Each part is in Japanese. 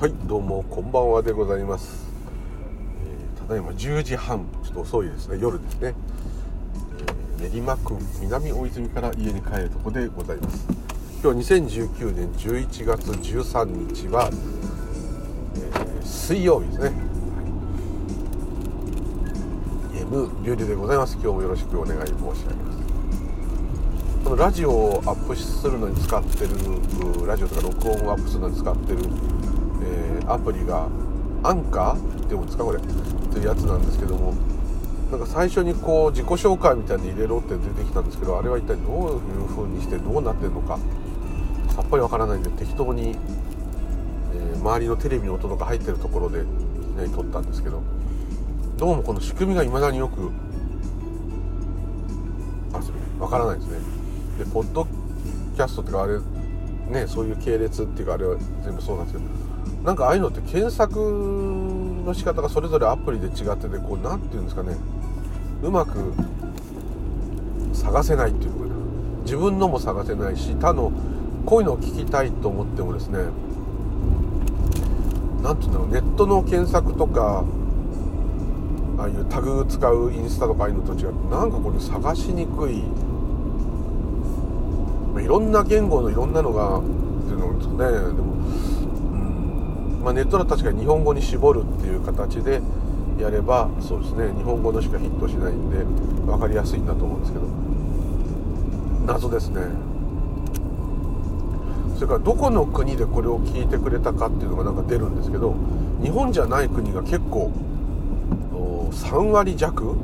はいどうもこんばんはでございます、えー、ただいま10時半ちょっと遅いですね。夜ですね、えー、練馬区南大泉から家に帰るとこでございます。今日2019年11月13日は、えー、水曜日ですね、はい、M 流流でございます。今日もよろしくお願い申し上げます。このラジオをアップするのに使ってるラジオとか録音をアップするのに使ってるアプリがアンカーって言うんですかこれ。っていうやつなんですけども。なんか最初にこう自己紹介みたいに入れろって出てきたんですけどあれは一体どういう風にしてどうなってるのか。さっぱりわからないんで適当に、えー、周りのテレビの音とか入ってるところでいきなり撮ったんですけど。どうもこの仕組みが未だによくあそれわからないですね。でポッドキャストっていうかあれねそういう系列っていうかあれは全部そうなんですけど。なんかああいうのって検索の仕方がそれぞれアプリで違っててこう何て言うんですかね。うまく探せないっていうのかな。自分のも探せないし他のこういうのを聞きたいと思ってもですね。何て言うんだろう。ネットの検索とかああいうタグ使うインスタとかああいうのと違ってなんかこれ探しにくい。いろんな言語のいろんなのがっていうのですかね。でもまあ、ネットだと確かに日本語に絞るっていう形でやればそうですね日本語のしかヒットしないんで分かりやすいんだと思うんですけど。謎ですね。それからどこの国でこれを聞いてくれたかっていうのがなんか出るんですけど日本じゃない国が結構3割弱？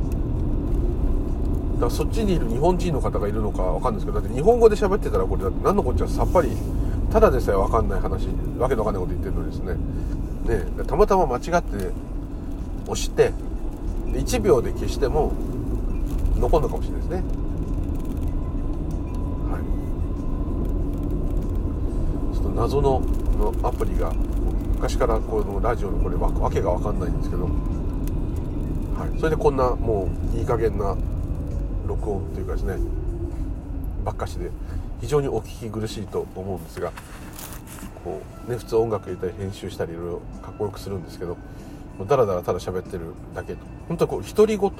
だからそっちにいる日本人の方がいるのかわかんないですけどだって日本語で喋ってたらこれだって何のこっちゃさっぱりただでさえ分かんない話わけのわかんないこと言ってるのですね。ねたまたま間違って押して1秒で消しても残るのかもしれないですね。はい。ちょっと謎ののアプリが昔からこのラジオのこれわけが分かんないんですけど、はい、それでこんなもういい加減な録音っていうかですねばっかしで。非常にお聞き苦しいと思うんですがこうね普通音楽入れたり編集したりいろいろかっこよくするんですけどだらだらただ喋ってるだけと。本当はこう独り言で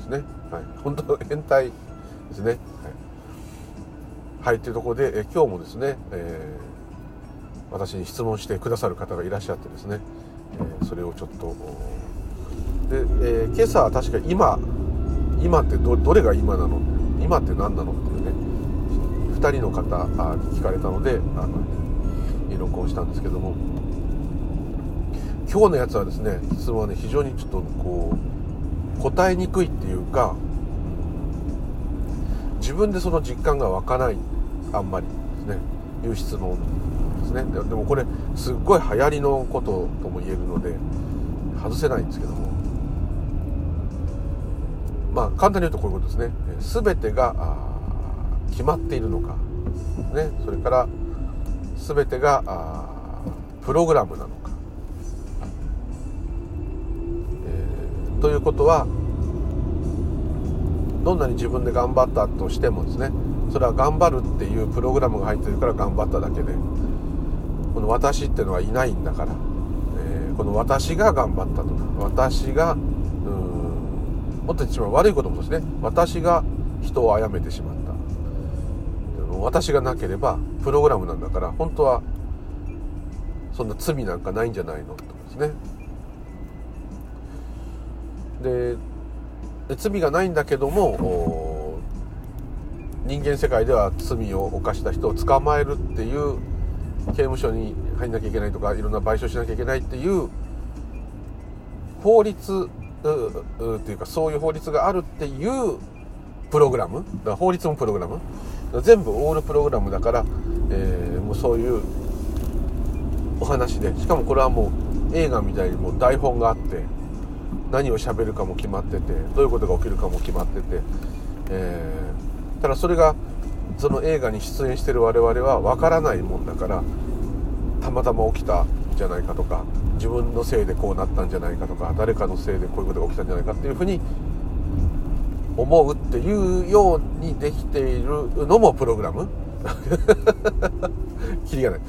すね。はい。本当変態ですね。はい、はい、というところでえ今日もですね、えー、私に質問してくださる方がいらっしゃってですね、えー、それをちょっとで、えー、今朝は確か今今ってどれが今なの？今って何なの？って人の方に聞かれたのであの録音したんですけども。今日のやつはですね質問はね非常にちょっとこう答えにくいっていうか自分でその実感が湧かないあんまりですねいう質問ですね。でもこれすっごい流行りのこととも言えるので外せないんですけども。まあ簡単に言うとこういうことですね。全てが決まっているのか、ね、それから全てがプログラムなのか、えー、ということはどんなに自分で頑張ったとしてもですねそれは頑張るっていうプログラムが入ってるから頑張っただけでこの私っていうのはいないんだから、えー、この私が頑張ったと。か私がうんもっと一番悪いこともですね私が人を殺めてしまった。私がなければプログラムなんだから本当はそんな罪なんかないんじゃないのってことですね。で罪がないんだけども人間世界では罪を犯した人を捕まえるっていう刑務所に入んなきゃいけないとかいろんな賠償しなきゃいけないっていう法律っていうかそういう法律があるっていうプログラムだから法律もプログラム全部オールプログラムだから、えー、もうそういうお話で。しかもこれはもう映画みたいにもう台本があって何を喋るかも決まっててどういうことが起きるかも決まってて、えー、ただそれがその映画に出演してる我々は分からないもんだからたまたま起きたんじゃないかとか自分のせいでこうなったんじゃないかとか誰かのせいでこういうことが起きたんじゃないかっていうふうに思うっていうようにできているのもプログラム？キリがない、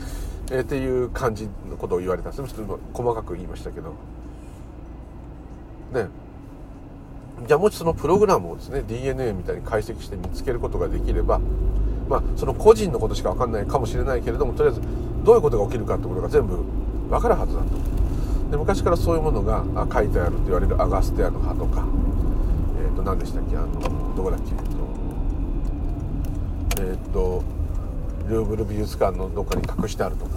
えー、っていう感じのことを言われたんですちょっと細かく言いましたけど。ね。じゃあもしそのプログラムをですね DNA みたいに解析して見つけることができればまあその個人のことしか分かんないかもしれないけれどもとりあえずどういうことが起きるかってことが全部分かるはずだと。で昔からそういうものが書いてあると言われるアガステアの葉とか、何でしたっけ？あのどこだっけ？えっ、ー、とルーブル美術館のどっかに隠してあるとか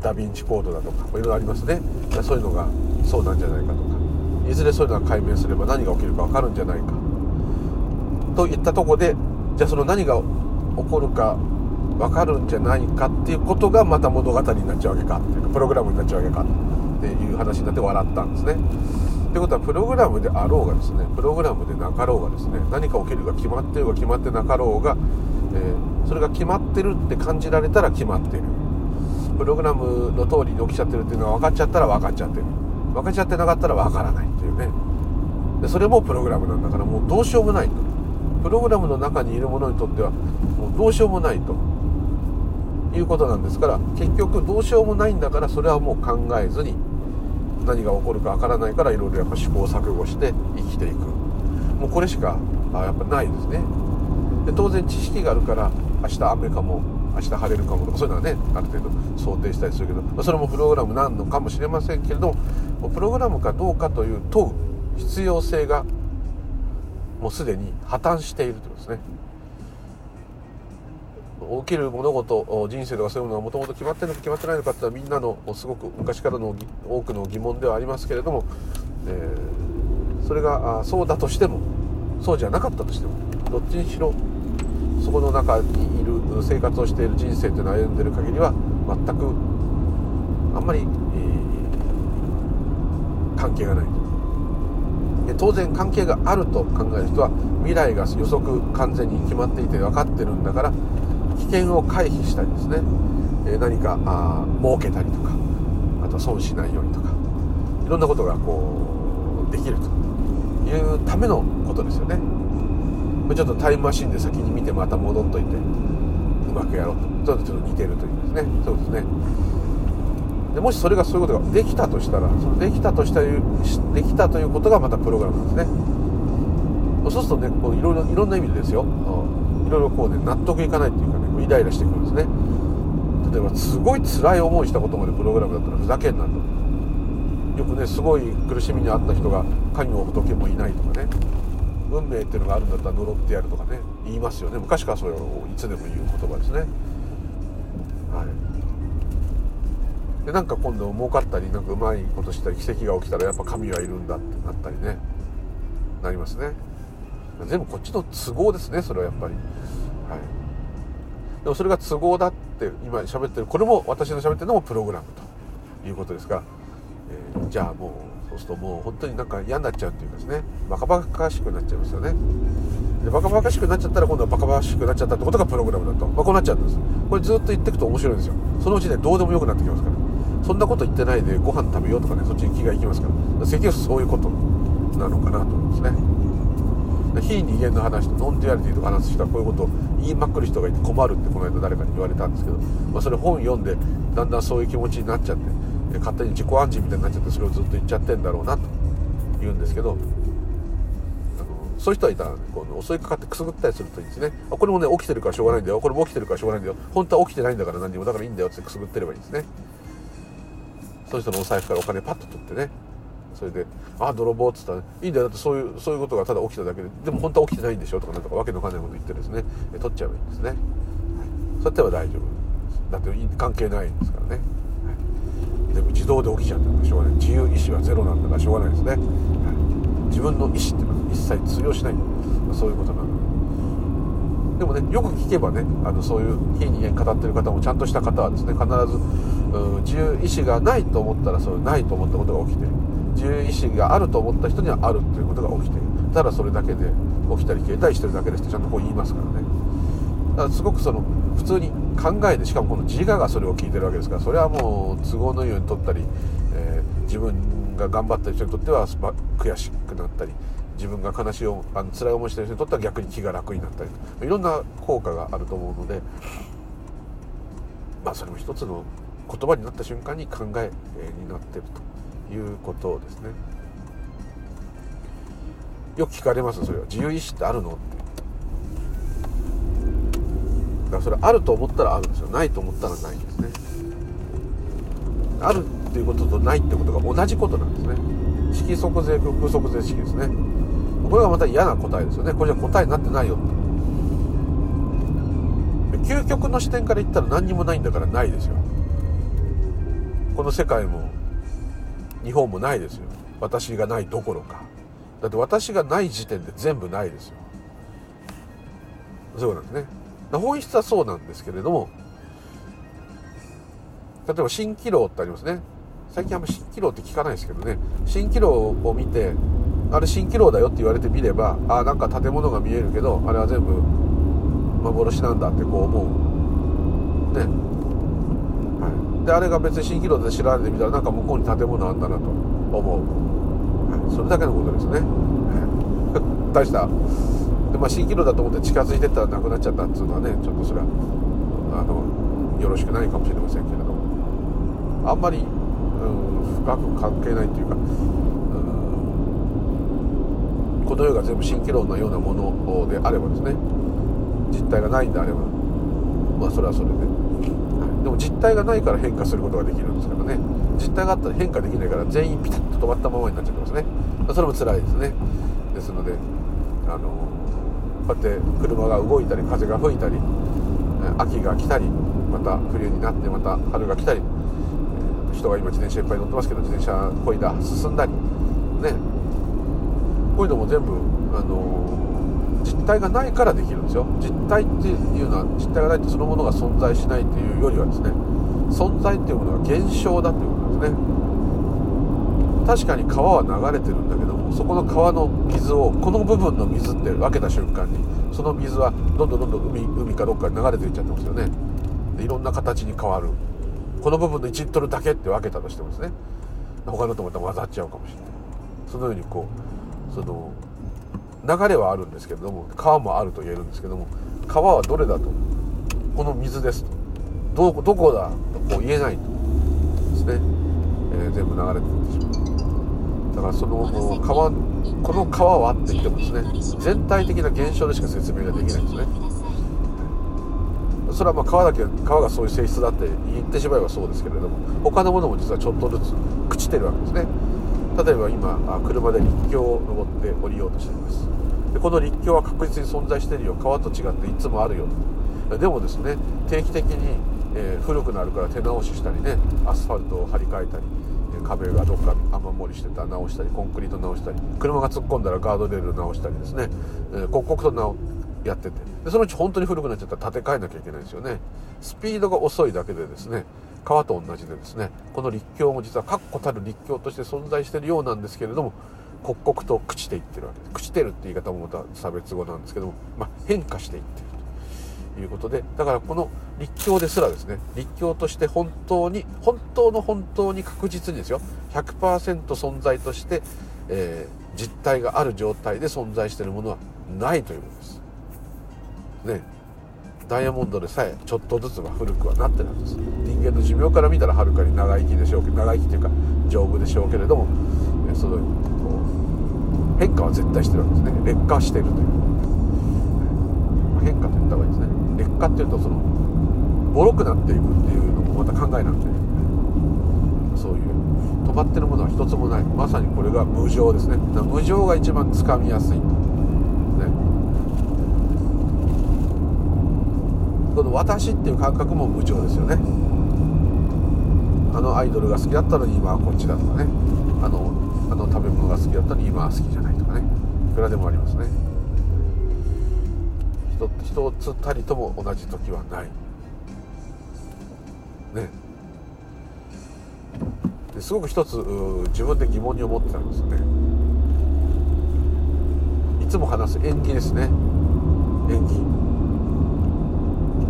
ダ・ヴィンチコードだとかいろいろありますね。そういうのがそうなんじゃないかとか。いずれそういうのが解明すれば何が起きるか分かるんじゃないか。といったとこでじゃあその何が起こるか分かるんじゃないかっていうことがまた物語になっちゃうわけかっていうか。プログラムになっちゃうわけかっていう話になって笑ったんですね。ってことはプログラムであろうがですねプログラムでなかろうがですね何か起きるが決まってるが決まってなかろうが、えー、それが決まってるって感じられたら決まってる。プログラムの通りに起きちゃってるっていうのは分かっちゃったら分かっちゃってる。分かっちゃってなかったら分からないというね。でそれもプログラムなんだからもうどうしようもないと。プログラムの中にいるものにとってはもうどうしようもないと。いうことなんですから結局どうしようもないんだからそれはもう考えずに何が起こるかわからないからいろいろやっぱ試行錯誤して生きていく。もうこれしかやっぱないですね。で当然知識があるから明日雨かも明日晴れるかもとかそういうのはねある程度想定したりするけど、まあ、それもプログラムなのかもしれませんけれどもプログラムかどうかという問う必要性がもうすでに破綻しているということですね。起きる物事人生とかそういうものはもともと決まってるのか決まってないのかっていうのはみんなのすごく昔からの多くの疑問ではありますけれども、えー、それがそうだとしてもそうじゃなかったとしてもどっちにしろそこの中にいる生活をしている人生というのを歩んでる限りは全くあんまり、えー、関係がないで当然関係があると考える人は未来が予測完全に決まっていて分かってるんだから危険を回避したりですね、え、何かあ儲けたりとかあと損しないようにとかいろんなことがこうできるというためのことですよね。ちょっとタイムマシンで先に見てまた戻っといてうまくやろうとちょっと似てるというですね。そうですね。でもしそれがそういうことができたとしたらそのできたとしたできたということがまたプログラムなんですね。そうするとねこういろいろいろんな意味でですよ、いろいろこうね納得いかないっていうイライラしてくるんですね。例えばすごい辛い思いしたことまでプログラムだったらふざけんなと。よくねすごい苦しみにあった人が神も仏もいないとかね。運命っていうのがあるんだったら呪ってやるとかね言いますよね。昔からそれをいつでも言う言葉ですね。はい。でなんか今度儲かったりなんかうまいことしたり奇跡が起きたらやっぱ神はいるんだってなったりね。なりますね。全部こっちの都合ですねそれはやっぱり。はい。でもそれが都合だって今喋ってるこれも私の喋ってるのもプログラムということですが、えー、じゃあもうそうするともう本当になんか嫌になっちゃうっていうかですね。バカバカしくなっちゃいますよね。でバカバカしくなっちゃったら今度はバカバカしくなっちゃったってことがプログラムだと、まあ、こうなっちゃうんです。これずっと言っていくと面白いんですよ。そのうちねどうでもよくなってきますから。そんなこと言ってないでご飯食べようとかねそっちに気がいきますから。結局そういうことなのかなと思いますね。非人間の話と non-duality とか話す人はこういうことを言いまくる人がいて困るってこの間誰かに言われたんですけど、まあ、それ本読んでだんだんそういう気持ちになっちゃって勝手に自己暗示みたいになっちゃってそれをずっと言っちゃってんだろうなと言うんですけどあのそういう人はいたら、ね、こう襲いかかってくすぐったりするといいですね。あこれもね起きてるからしょうがないんだよ。これも起きてるからしょうがないんだよ。本当は起きてないんだから何にも。だからいいんだよってくすぐってればいいですね。そういう人のお財布からお金パッと取ってね。それで「あ泥棒」っつったら「いいんだよ。だってそういうそういうことがただ起きただけで。でも本当は起きてないんでしょ」とかなんとかわけのわかんないこと言ってですね。取っちゃえばいいんですね、はい、そうやっては大丈夫。だって関係ないんですからね、はい、でも自動で起きちゃったらしょうがない。自由意志はゼロなんだからしょうがないですね、はい、自分の意思っていうのは一切通用しない。そういうことなのでもねよく聞けばねあのそういう非人間語ってる方もちゃんとした方はですね必ず自由意志がないと思ったらそれないと思ったことが起きてる自由意志があると思った人にはあるということが起きている。ただそれだけで起きたり消えたりしてるだけですってちゃんとこう言いますからね。だからすごくその普通に考えてしかもこの自我がそれを聞いてるわけですからそれはもう都合のいいように取ったり、えー、自分が頑張った人にとっては悔しくなったり自分が悲しいあの辛い思いしてる人にとっては逆に気が楽になったりいろんな効果があると思うのでまあそれも一つの言葉になった瞬間に考えになってると。いうことですね。よく聞かれますそれは。自由意志ってあるの？ってだからそれあると思ったらあるんですよ。ないと思ったらないんですね。あるっていうこととないってことが同じことなんですね。色即税空即税式ですね。これがまた嫌な答えですよね。これじゃ答えになってないよ究極の視点から言ったら何にもないんだからないですよ。この世界も日本もないですよ。私がないどころか。だって私がない時点で全部ないですよ。そうなんですね。本質はそうなんですけれども例えば蜃気楼ってありますね。最近あんま蜃気楼って聞かないですけどね。蜃気楼を見てあれ蜃気楼だよって言われてみればあなんか建物が見えるけどあれは全部幻なんだってこう思う。ね、であれが別に蜃気楼で知られてみたらなんか向こうに建物あんだなと思う、それだけのことですね、大した。でまあ蜃気楼だと思って近づいてったらなくなっちゃったっていうのはねちょっとそれはあのよろしくないかもしれませんけれども。あんまり、うん、深く関係ないというか、うん、この世が全部蜃気楼のようなものであればですね実体がないんであればまあそれはそれで、でも実体がないから変化することができるんですからね。実体があったら変化できないから全員ピタッと止まったままになっちゃってますね。それも辛いですね。ですのであのこうやって車が動いたり風が吹いたり秋が来たりまた冬になってまた春が来たり人が今自転車いっぱい乗ってますけど自転車こいだ進んだりね。こういうのも全部あの実体がないからできるんですよ。実体っていうのは実体がないってそのものが存在しないっていうよりはですね存在っていうものが現象だっていうことですね。確かに川は流れてるんだけどもそこの川の水をこの部分の水って分けた瞬間にその水はどんどんどんどん海海かどっかに流れていっちゃってますよね。でいろんな形に変わる。この部分の1リットルだけって分けたとしてもですね他のとまた混ざっちゃうかもしれない。そのようにこうその流れはあるんですけれども川もあると言えるんですけども川はどれだと？この水ですと。どどこだとこう言えないとですね、えー、全部流れていってしまう。だからその川この川はって言ってもですね全体的な現象でしか説明ができないんですね。それはまあ川だけ川がそういう性質だって言ってしまえばそうですけれども他のものも実はちょっとずつ朽ちてるわけですね例えば今車で陸橋を登って降りようとしています。でこの陸橋は確実に存在してるよ。川と違っていつもあるよ。でもですね定期的に、えー、古くなるから手直ししたりねアスファルトを張り替えたり壁がどっか雨漏りしてた直したりコンクリート直したり車が突っ込んだらガードレール直したりですね、えー、刻々と直やってて。でそのうち本当に古くなっちゃったら建て替えなきゃいけないですよね。スピードが遅いだけでですね川と同じでですねこの立教も実は確固たる立教として存在しているようなんですけれども刻々と朽ちていってるわけです朽ちてるって言い方もまた差別語なんですけども、まあ、変化していってるということでだからこの立教ですらですね立教として本当に本当の本当に確実にですよ100%存在として、えー、実体がある状態で存在しているものはないということです。ね。ダイヤモンドでさえちょっとずつは古くはなってるんです。人間の寿命から見たらはるかに長生きでしょうけど長生きというか丈夫でしょうけれどもその変化は絶対してるわけですね。劣化してるという。変化と言った方がいいですね。劣化っていうとそのボロくなっていくっていうのもまた考えなんで。そういう止まってるものは一つもない。まさにこれが無常ですね。無常が一番つかみやすい。この私っていう感覚も無常ですよね。あのアイドルが好きだったのに今はこっちだとかね。あのあの食べ物が好きだったのに今は好きじゃないとかね。いくらでもありますね。一つたりとも同じ時はない。ね。ですごく一つ自分で疑問に思ってたんですよね。いつも話す縁起ですね。縁起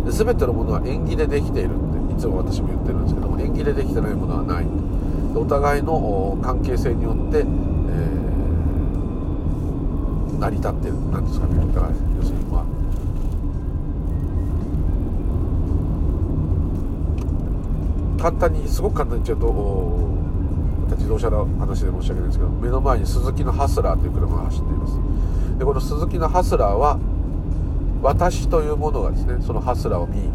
全てのものは縁起でできているっていつも私も言ってるんですけども縁起でできてないものはない。お互いの関係性によって、えー、成り立ってるなんですかね。だから要するにまあ簡単にすごく簡単に言っちゃうと自動車の話で申し訳ないんですけど目の前にスズキのハスラーという車が走っています。でこのスズキのハスラーは私というものがですねそのハスラーを見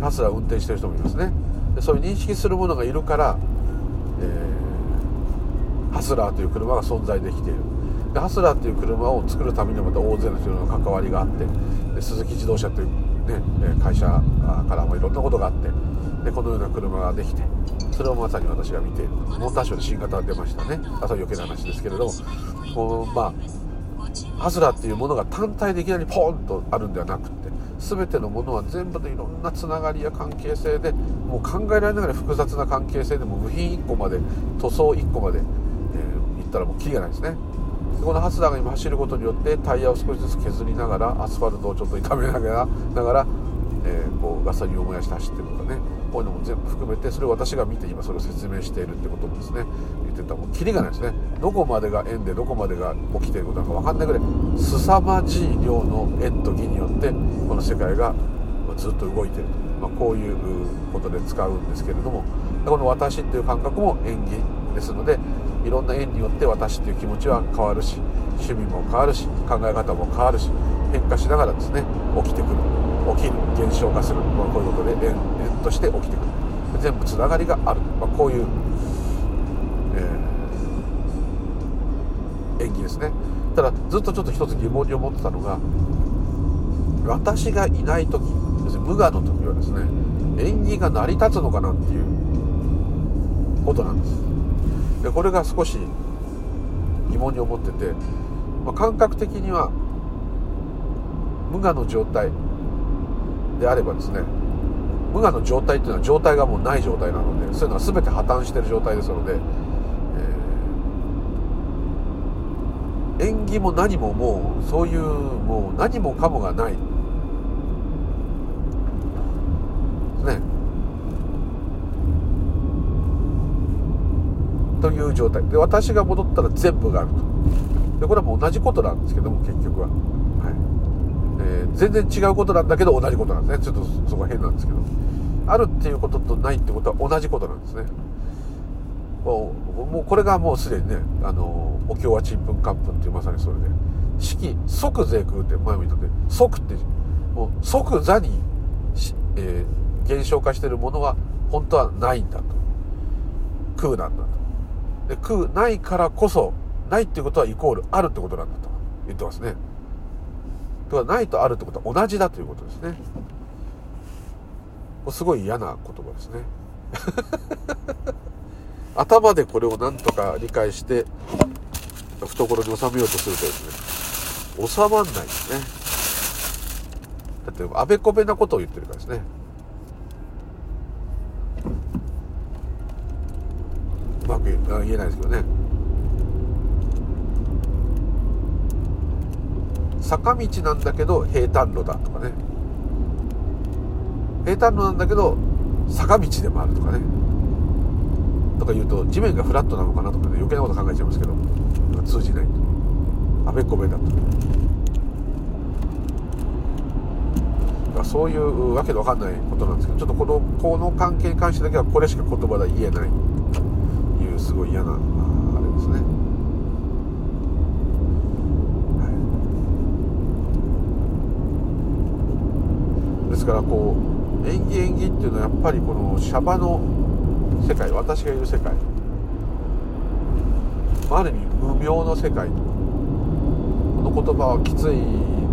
ハスラーを運転してる人もいますね。でそういう認識するものがいるから、えー、ハスラーという車が存在できている。でハスラーという車を作るためにまた大勢の人の関わりがあってで鈴木自動車という、ね、会社からもいろんなことがあってでこのような車ができてそれをまさに私が見ているモーターショーで新型が出ましたね。あとは余計な話ですけれども。こうまあハスラっていうものが単体でいきなりポンとあるんではなくって全てのものは全部でいろんなつながりや関係性でもう考えられながら複雑な関係性でも部品1個まで塗装1個まで、えー、いったらもうキリがないですね。このハスラーが今走ることによってタイヤを少しずつ削りながらアスファルトをちょっと痛めながらながら、えー、こうガソリンを燃やして走ってるとかね。こういうのも全部含めてそれを私が見て今それを説明しているってことですね。言ってたもうキリがないですね。どこまでが円でどこまでが起きていることなのか分かんないぐらい凄まじい量の円と義によってこの世界がずっと動いていると、まあ、こういうことで使うんですけれども。この私っていう感覚も縁起ですのでいろんな縁によって私っていう気持ちは変わるし趣味も変わるし考え方も変わるし変化しながらですね起きてくる。起きる現象化する、まあ、こういうことで縁縁として起きてくる。全部つながりがある、まあ、こういう、えー、演技ですね。ただずっとちょっと一つ疑問に思ってたのが私がいない時要するに無我の時はですね縁起が成り立つのかなっていうことなんです。でこれが少し疑問に思ってて、まあ、感覚的には無我の状態であればですね無我の状態っていうのは状態がもうない状態なのでそういうのは全て破綻してる状態ですので、えー、縁起も何ももうそういうもう何もかもがない。ね。という状態。で私が戻ったら全部があると。でこれはもう同じことなんですけども結局は。全然違うことなんだけど同じことなんですね。ちょっとそこは変なんですけど。あるっていうこととないってことは同じことなんですね。もうもうこれがもうすでにねあのお経はちんぷんかんぷんっていうまさにそれで。式即税空って前も言ったって即ってもう即座に、えー、減少化してるものは本当はないんだと。空なんだと。で空ないからこそないっていうことはイコールあるってことなんだと言ってますね。とはないとあるってことは同じだということですね。すごい嫌な言葉ですね。頭でこれをなんとか理解して懐に収めようとするとですね収まんないですね。だってあべこべなことを言ってるからですね。うまく言えないですけどね。坂道なんだけど平坦路だとかね。平坦路なんだけど坂道でもあるとかね。とか言うと地面がフラットなのかなとかね余計なこと考えちゃいますけど通じない。とあべこべだとそういうわけで分かんないことなんですけどちょっとこのこの関係に関してだけはこれしか言葉で言えない。というすごい嫌なあれですねですからこう演技演技っていうのはやっぱりこのシャバの世界私がいる世界。ある意味無名の世界。この言葉はきつい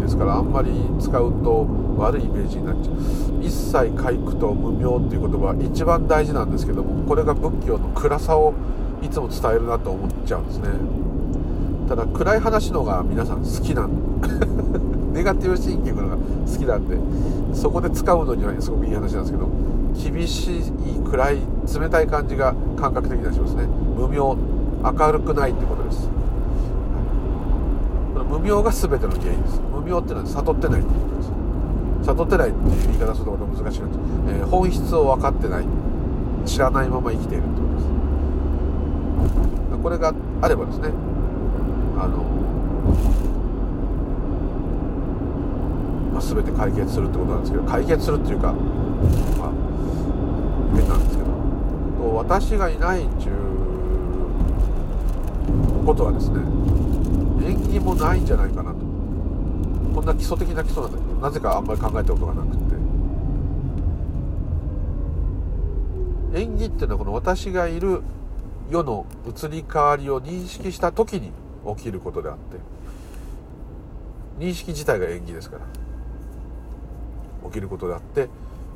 ですからあんまり使うと悪いイメージになっちゃう。一切回復と無名っていう言葉は一番大事なんですけどもこれが仏教の暗さをいつも伝えるなと思っちゃうんですね。ただ暗い話のが皆さん好きなん ネガティブシンキングのが好きなんで。そこで使うのにはすごくいい話なんですけど厳しい暗い冷たい感じが感覚的にはしますね。無明明るくないってことです。この無明が全ての原因です。無明っていうのは悟ってないってことです。悟ってないっていう言い方するとまた難しいんです、えー、本質を分かってない。知らないまま生きているってことです。これがあればですねあのまあ、全て解決するってことなんですけど解決するっていうかまあ変なんですけど私がいないっちゅうことはですね縁起もないんじゃないかなと。こんな基礎的な基礎なんだけどなぜかあんまり考えたことがなくって。縁起っていうのはこの私がいる世の移り変わりを認識した時に起きることであって認識自体が縁起ですから。起きることであって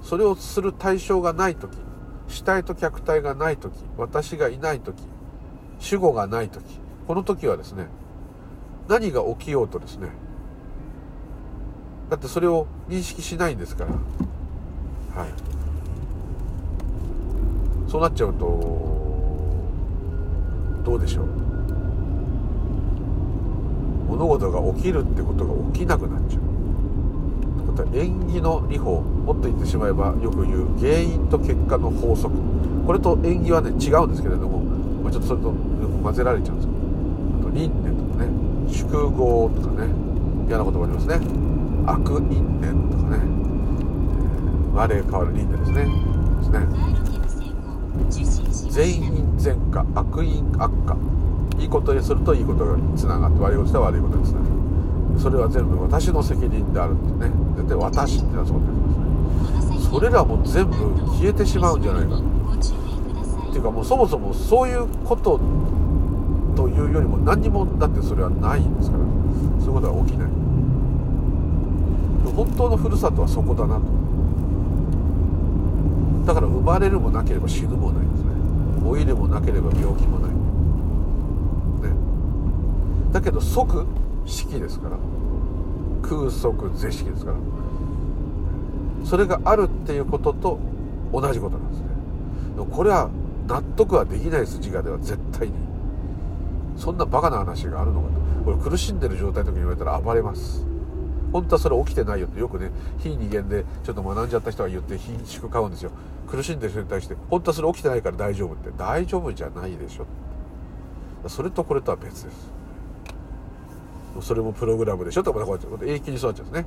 それをする対象がない時主体と客体がない時私がいない時主語がない時この時はですね何が起きようとですねだってそれを認識しないんですからはい。そうなっちゃうとどうでしょう。物事が起きるってことが起きなくなっちゃう。縁起の理法もっと言ってしまえばよく言う原因と結果の法則。これと縁起はね違うんですけれども、ま、ちょっとそれと混ぜられちゃうんですけどあと輪廻とかね宿業とかね嫌な言葉ありますね。悪因縁とかね、えー、我変わる輪廻ですね。ですね。全因全果悪因悪果。いいことにするといいことがつながって悪いことしたら悪いことにつながる。それは全部私の責任であるってね。絶対私っていうのはそうですね。それらも全部消えてしまうんじゃないか。っていうかもうそもそもそういうことというよりも何にもだってそれはないんですから。そういうことは起きない。本当のふるさとはそこだなと。だから生まれるもなければ死ぬもないですね。老いるもなければ病気もない。ね。だけど即式ですから。空即是式ですから。それがあるっていうことと同じことなんですね。でもこれは納得はできないです自我では絶対に。そんなバカな話があるのかと。これ苦しんでる状態の時に言われたら暴れます。本当はそれ起きてないよってよくね非人間でちょっと学んじゃった人が言って貧縮買うんですよ。苦しんでる人に対して本当はそれ起きてないから大丈夫って。大丈夫じゃないでしょそれとこれとは別です。それもプログラムでしょ？とかこうやって永久に育っちゃうんですね、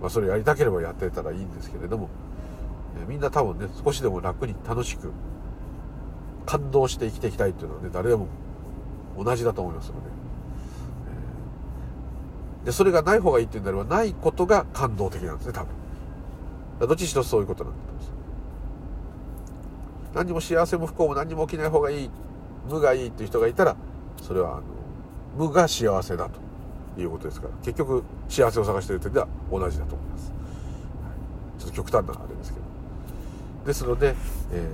まあ、それやりたければやってたらいいんですけれども。みんな多分ね少しでも楽に楽しく感動して生きていきたいっていうのはね誰でも同じだと思いますのででそれがない方がいいっていうんであればないことが感動的なんですね多分。どっちにしろそういうことなんだと思います。何にも幸せも不幸も何にも起きない方がいい無がいいっていう人がいたらそれはあの無が幸せだということですから結局幸せを探している点では同じだと思います、ちょっと極端なあれですけど。ですので、え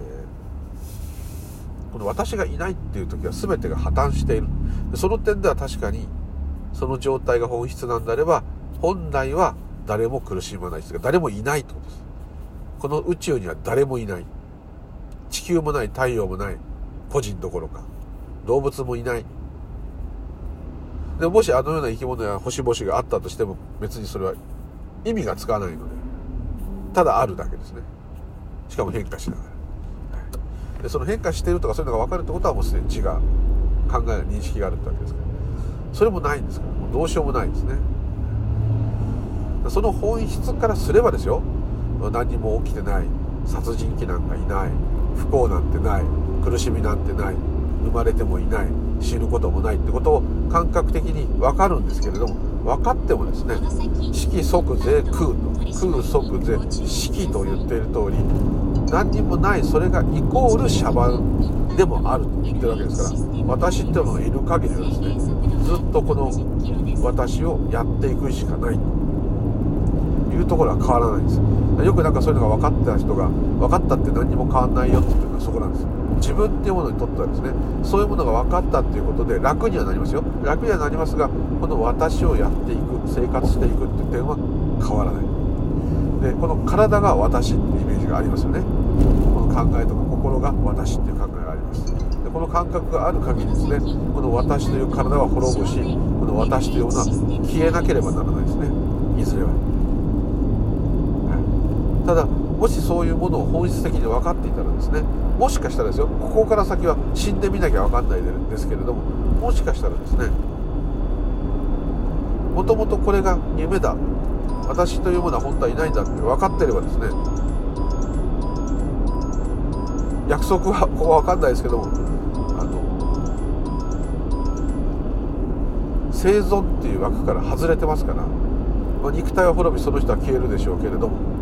ー、この私がいないっていう時は全てが破綻している。その点では確かにその状態が本質なんであれば本来は誰も苦しまないですが誰もいないとです。この宇宙には誰もいない。地球もない太陽もない個人どころか動物もいないでもしあのような生き物や星々があったとしても別にそれは意味がつかないのでただあるだけですね。しかも変化しながら、でその変化してるとかそういうのが分かるってことはもうすでに自我考える認識があるってわけですから。それもないんですからもうどうしようもないですね。その本質からすればですよ。何も起きてない。殺人鬼なんかいない。不幸なんてない。苦しみなんてない。生まれてもいない死ぬこともないってことを感覚的に分かるんですけれども分かってもですね色即是空と空即是色と言っている通り何にもないそれがイコールシャバンでもあると言ってるわけですから私っていうのがいる限りはですねずっとこの私をやっていくしかないと。いうところは変わらないんです。よくなんかそういうのが分かった人が分かったって何にも変わんないよって言ってるのはそこなんです。よ自分っていうものにとってはですねそういうものが分かったっていうことで楽にはなりますよ。楽にはなりますがこの私をやっていく生活していくっていう点は変わらない。でこの体が私っていうイメージがありますよね。この考えとか心が私っていう考えがあります。でこの感覚がある限りですねこの私という体は滅ぶしこの私というものは消えなければならないですね。いずれは、はい、ただもしそういうものを本質的に分かっていたらですねもしかしたらですよここから先は死んでみなきゃ分かんないですけれどももしかしたらですねもともとこれが夢だ私というものは本当はいないんだって分かってればですね約束はここは分かんないですけどもあの生存っていう枠から外れてますから、まあ、肉体は滅びその人は消えるでしょうけれども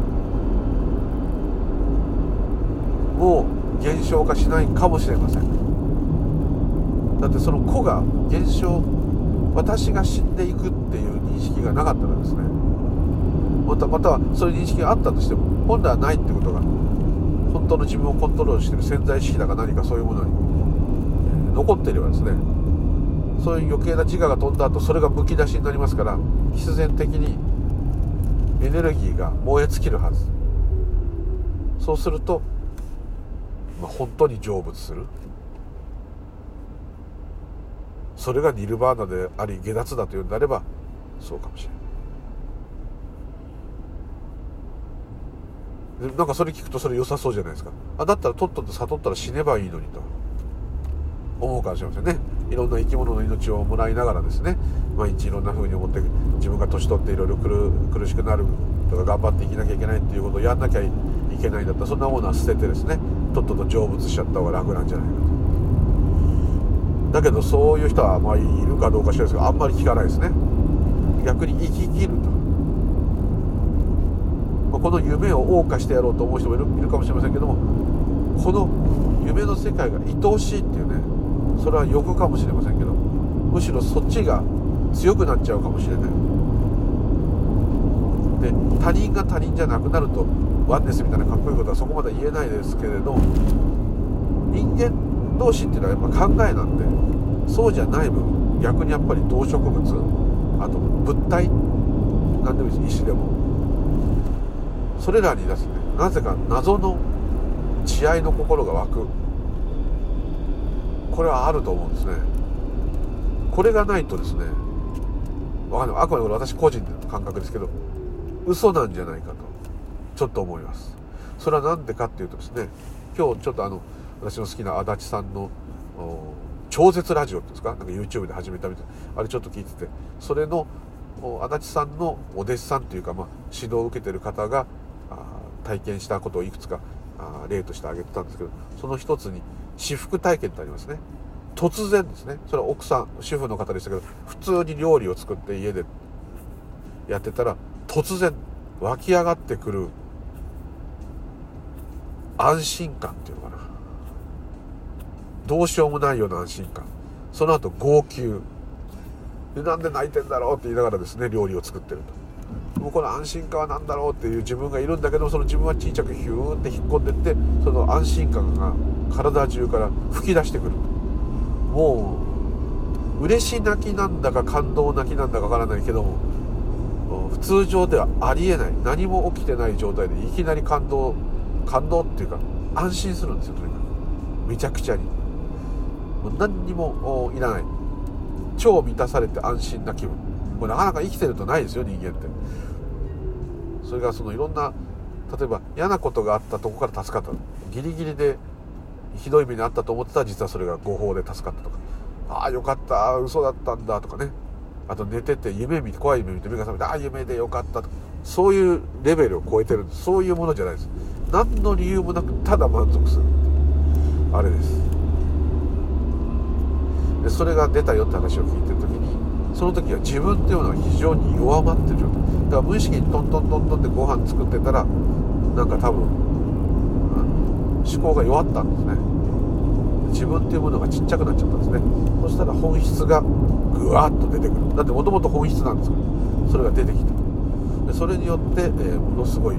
も減少化しないかもしれません。だってその子が減少私が死んでいくっていう認識がなかったらですねまたまたはそういう認識があったとしても本来はないってことが本当の自分をコントロールしてる潜在意識だか何かそういうものに、え、残っていればですねそういう余計な自我が飛んだ後それがむき出しになりますから必然的にエネルギーが燃え尽きるはず。そうすると、まあ、本当に成仏する。それがニルバーナであり下脱だというんであればそうかもしれないなんかそれ聞くとそれ良さそうじゃないですか。あだったらとっとと悟ったら死ねばいいのにと。思うかもしれませんね。いろんな生き物の命をもらいながらですね。毎日いろんな風に思って自分が年取っていろいろ苦しくなるとか頑張って生きなきゃいけないっていうことをやんなきゃいけないんだったらそんなものは捨ててですね。とっとと成仏しちゃった方が楽なんじゃないかとだけどそういう人はまあいるかどうか知らないですけどあんまり聞かないですね。逆に生き切ると、まあ、この夢を謳歌してやろうと思う人もいるいるかもしれませんけどもこの夢の世界が愛おしいっていうねそれは欲かもしれませんけどむしろそっちが強くなっちゃうかもしれない。で他人が他人じゃなくなるとワンネスみたいなかっこいいことはそこまで言えないですけれど人間同士っていうのはやっぱ考えなんでそうじゃない分逆にやっぱり動植物あと物体何でもいいです。石でも。それらにですねなぜか謎の慈愛の心が湧く。これはあると思うんですね。これがないとですねわかんない。あくまで私個人の感覚ですけど嘘なんじゃないかと。ちょっと思います。それは何でかっていうとですね今日ちょっとあの私の好きな足立さんの超絶ラジオっていうんですか？なんか YouTube で始めたみたいな。あれちょっと聞いててそれの足立さんのお弟子さんというか、まあ、指導を受けてる方が体験したことをいくつか例として挙げてたんですけどその一つに私服体験ってありますね。突然ですね。それは奥さん主婦の方でしたけど普通に料理を作って家でやってたら突然湧き上がってくる安心感っていうのかな。どうしようもないような安心感。その後号泣。でなんで泣いてんだろうって言いながらですね料理を作ってると。もうこの安心感は何だろうっていう自分がいるんだけどその自分は小さくヒューって引っ込んでってその安心感が体中から吹き出してくるもう嬉し泣きなんだか感動泣きなんだかわからないけども普通上ではありえない。何も起きてない状態でいきなり感動感動っていうか安心するんですよとにかくめちゃくちゃに。もう何にもいらない。超満たされて安心な気分。これなかなか生きてるとないですよ人間って。それがそのいろんな例えば嫌なことがあったとこから助かったギリギリでひどい目にあったと思ってたら実はそれが誤報で助かったとかああよかった嘘だったんだとかね。あと寝てて夢見て怖い夢見て目が覚めてああ夢でよかったと。かそういうレベルを超えてるそういうものじゃないです。何の理由もなくただ満足する。あれです。でそれが出たよって話を聞いてる時にその時は自分っていうのは非常に弱まってる。状態だから無意識にトントントントンってご飯作ってたらなんか多分思考が弱ったんですね。自分っていうものがちっちゃくなっちゃったんですね。そしたら本質がぐわっと出てくる。だってもともと本質なんですから。それが出てきた。でそれによって、えー、ものすごい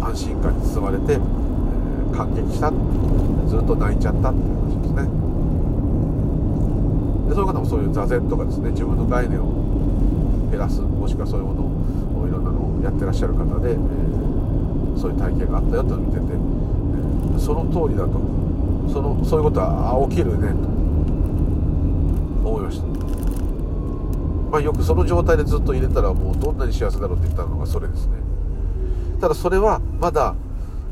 安心感に包まれて、えー、感激したずっと泣いちゃったっていう話ですね。でその方もそういう座禅とかですね自分の概念を減らすもしくはそういうものをいろんなのをやってらっしゃる方で、えー、そういう体験があったよと見てて、えー、その通りだとそのそういうことは起きるねと思いました。まあよくその状態でずっと入れたらもうどんなに幸せだろうって言ったのがそれですね。ただそれはまだ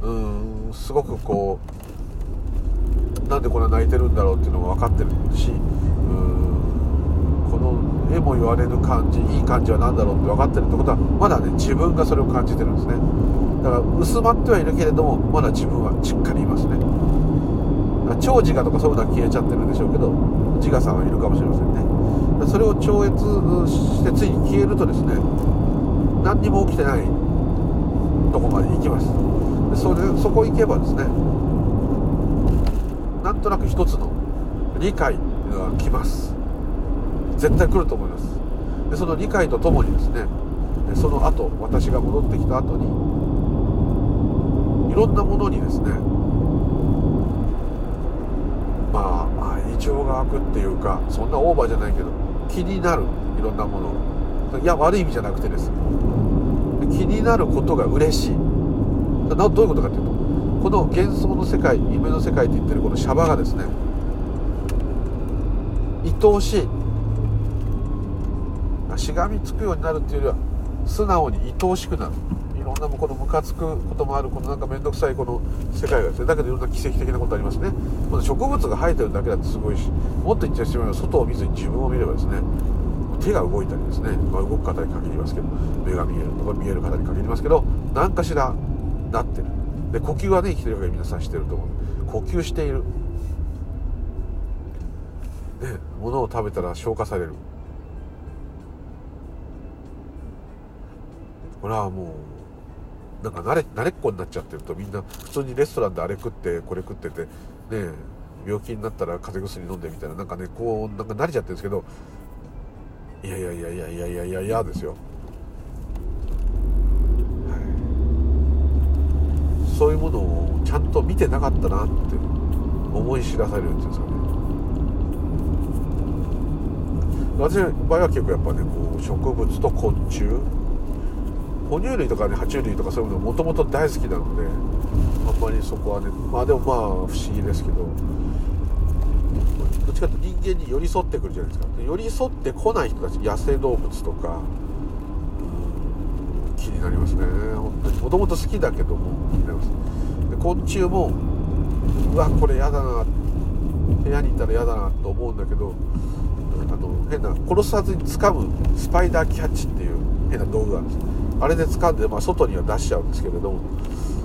うんすごくこうなんでこんな泣いてるんだろうっていうのが分かってるしうんこの絵も言われる感じいい感じは何だろうって分かってるってことはまだね自分がそれを感じてるんですね。だから薄まってはいるけれどもまだ自分はしっかりいますね。超自我とかそういうのは消えちゃってるんでしょうけど自我さんはいるかもしれませんね。それを超越してついに消えるとですね何にも起きてないとこまで行きます。でそれそこ行けばですねなんとなく一つの理解っていうのが来ます。絶対来ると思います。でその理解とともにですねその後私が戻ってきた後にいろんなものにですねまあ愛情が湧くっていうかそんなオーバーじゃないけど気になるいろんなもの。いや悪い意味じゃなくてです。ね気になることが嬉しい。どういうことかというとこの幻想の世界夢の世界って言ってるこのシャバがですね愛おしい。しがみつくようになるっていうよりは素直に愛おしくなる。いろんなこのムカつくこともあるこのなんか面倒くさいこの世界がですねだけどいろんな奇跡的なことありますね。この植物が生えてるだけだってすごいしもっと言ってしまえば外を見ずに自分を見ればですね手が動いたりですね、まあ、動く方に限りますけど目が見えるとか見える方に限りますけど何かしらなってる。で呼吸はね生きてるから皆さんしてると思う。呼吸している。ね物を食べたら消化される。これはもうなんか慣れ慣れっこになっちゃってるとみんな普通にレストランであれ食ってこれ食っててね病気になったら風邪薬飲んでみたいななんかねこうなんか慣れちゃってるんですけどいやいやいやいやいやいやいやいやですよ、はい、そういうものをちゃんと見てなかったなって思い知らされるんですよね。私の場合は結構やっぱねこう植物と昆虫。哺乳類とかね爬虫類とかそういうのもともと大好きなのであんまりそこはねまあでもまあ不思議ですけど。どっちかというと人間に寄り添ってくるじゃないですか。寄り添ってこない人たち野生動物とか気になりますね。本当に。もともと好きだけども気になります。で昆虫もうわこれ嫌だな部屋にいたら嫌だなと思うんだけどあの変な殺さずに掴むスパイダーキャッチっていう変な道具があるんですあれで掴んで、まあ、外には出しちゃうんですけれども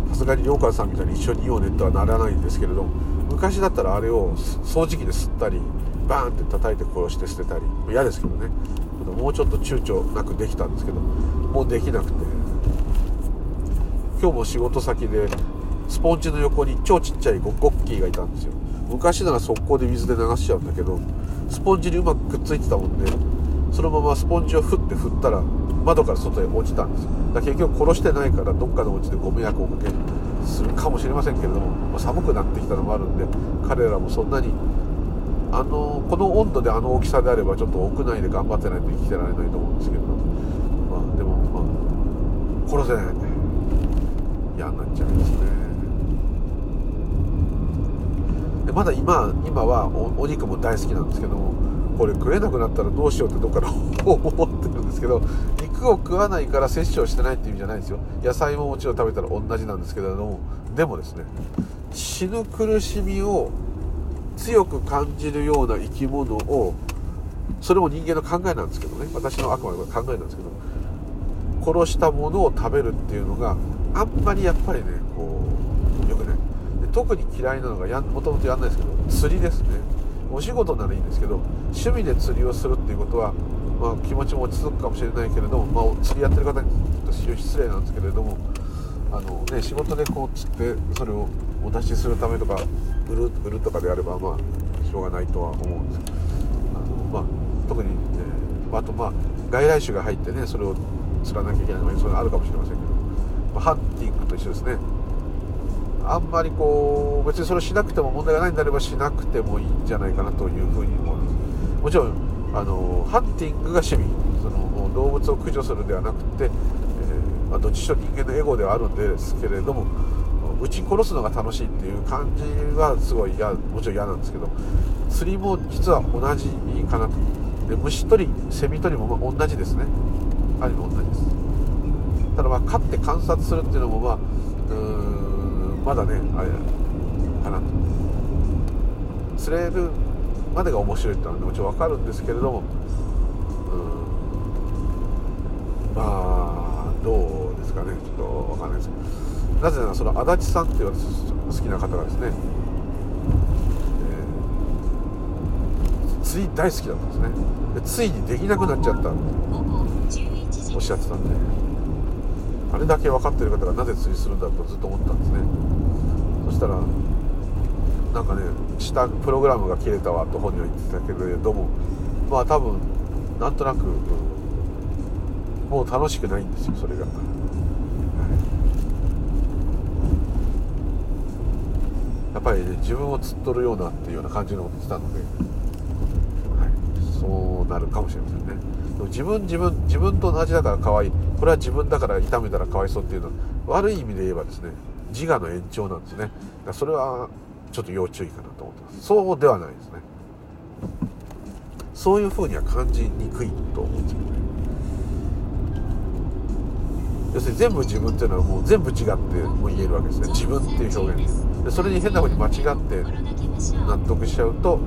さすがに良川さんみたいに一緒にいようねとはならないんですけれども昔だったらあれを掃除機で吸ったりバーンって叩いて殺して捨てたり嫌ですけどね。もうちょっと躊躇なくできたんですけどもうできなくて。今日も仕事先でスポンジの横に超ちっちゃいゴッキーがいたんですよ。昔なら速攻で水で流しちゃうんだけどスポンジにうまくくっついてたもんでそのままスポンジを振って振ったら窓から外へ落ちたんですよ。だ結局殺してないからどっかで落ちてご迷惑をかける。するかもしれませんけれども、まあ、寒くなってきたのもあるんで彼らもそんなにあのこの温度であの大きさであればちょっと屋内で頑張ってないと生きてられないと思うんですけどまあでもまあ殺せ。ない嫌になっちゃいますね。でまだ今今はお肉も大好きなんですけどもこれ食えなくなったらどうしようってどっかで 思ってるんですけど肉を食わないから摂取をしてないっていう意味じゃないんですよ。野菜ももちろん食べたら同じなんですけれどもでもですね死ぬ苦しみを強く感じるような生き物をそれも人間の考えなんですけどね。私のあくまで考えなんですけど殺したものを食べるっていうのがあんまりやっぱりねこうよくない。特に嫌いなのがもともとやんないですけど釣りですね。お仕事ならいいんですけど趣味で釣りをするっていうことは、まあ、気持ちも落ち着くかもしれないけれども、まあ、釣りやってる方に非常に失礼なんですけれどもあの、ね、仕事でこう釣ってそれをお出しするためとか売る売るとかであればまあしょうがないとは思うんです。あの、まあ、特に、ね、あとまあ外来種が入ってねそれを釣らなきゃいけないとかそういうのあるかもしれませんけど、まあ、ハンティングと一緒ですね。あんまりこう別にそれしなくても問題がないんであればしなくてもいいんじゃないかなというふうに思いますもちろんあのハンティングが趣味その動物を駆除するではなくて、えー、まあ、どっちしろ人間のエゴではあるんですけれども撃ち殺すのが楽しいっていう感じはすごい嫌もちろん嫌なんですけど釣りも実は同じかなとで虫取りセミ取りも同じですね。あれも同じです。ただまあ飼って観察するっていうのもまあまだねあれかなと釣れるまでが面白いってのはもちろん分かるんですけれども、うん、まあどうですかね。ちょっとわかんないです。けどなぜならその足立さんっていう私好きな方がですね、えー、釣り大好きだったんですね。でついにできなくなっちゃった。おっしゃってたんで。あれだけ分かってる方がなぜ釣りするんだとずっと思ったんですね。そしたらなんかね下プログラムが切れたわと本人は言ってたけれども。まあ多分なんとなくもう楽しくないんですよそれが、やっぱりね自分を釣っとるようなっていうような感じのこと言ってたので、はい、そうなるかもしれませんね。でも自分自分自分と同じだから可愛い。これは自分だから痛めたらかわいそうっていうのは悪い意味で言えばですね自我の延長なんですね。それはちょっと要注意かなと思ってます。そうではないですね。そういうふうには感じにくいと思うんですけどね。要するに全部自分っていうのはもう全部違っても言えるわけですね。自分っていう表現で。それに変なふうに間違って納得しちゃうと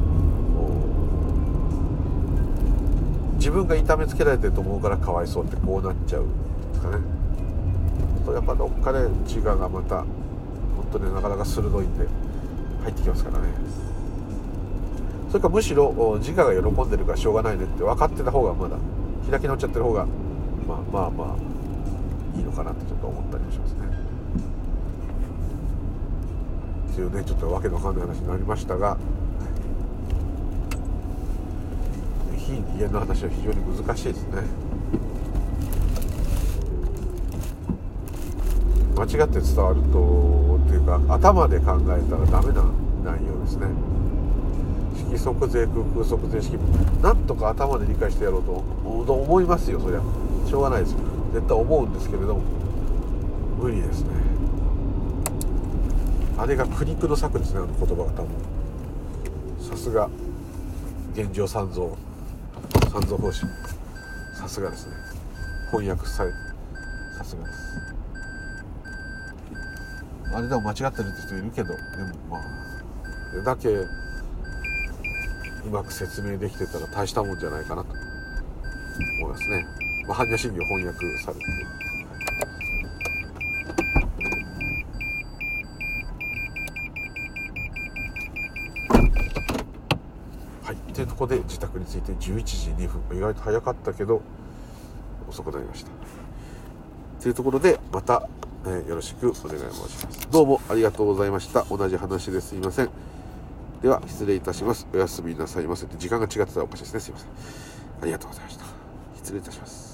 自分が痛めつけられてると思うからかわいそうってこうなっちゃうんですかね。とやっぱどっかで自我がまた本当になかなか鋭いんで入ってきますからね。それかむしろ自我が喜んでるからしょうがないねって分かってた方がまだ開き直っちゃってる方がまあまあまあいいのかなってちょっと思ったりもしますね。っていうねちょっとわけのわかんない話になりましたが非人間の話は非常に難しいですね。間違って伝わるとっていうか頭で考えたらダメな内容ですね。色即税空空即税式なんとか頭で理解してやろうと思いますよそりゃ。しょうがないです。よ絶対思うんですけれども無理ですね。あれが苦肉の策ですねあの言葉が多分。さすが現状三蔵三蔵法師。さすがですね。翻訳されさすがです。あれでも間違ってるって人いるけど。でもまあだけうまく説明できてたら大したもんじゃないかなと。思いますね、まあ、般若心経翻訳されてはい。というとこで自宅について11時2分。意外と早かったけど遅くなりました。というところでまたえー、よろしくお願い申します。どうもありがとうございました。同じ話ですいません。では、失礼いたします。おやすみなさいませ。時間が違ってたらおかしいですね。すいません。ありがとうございました。失礼いたします。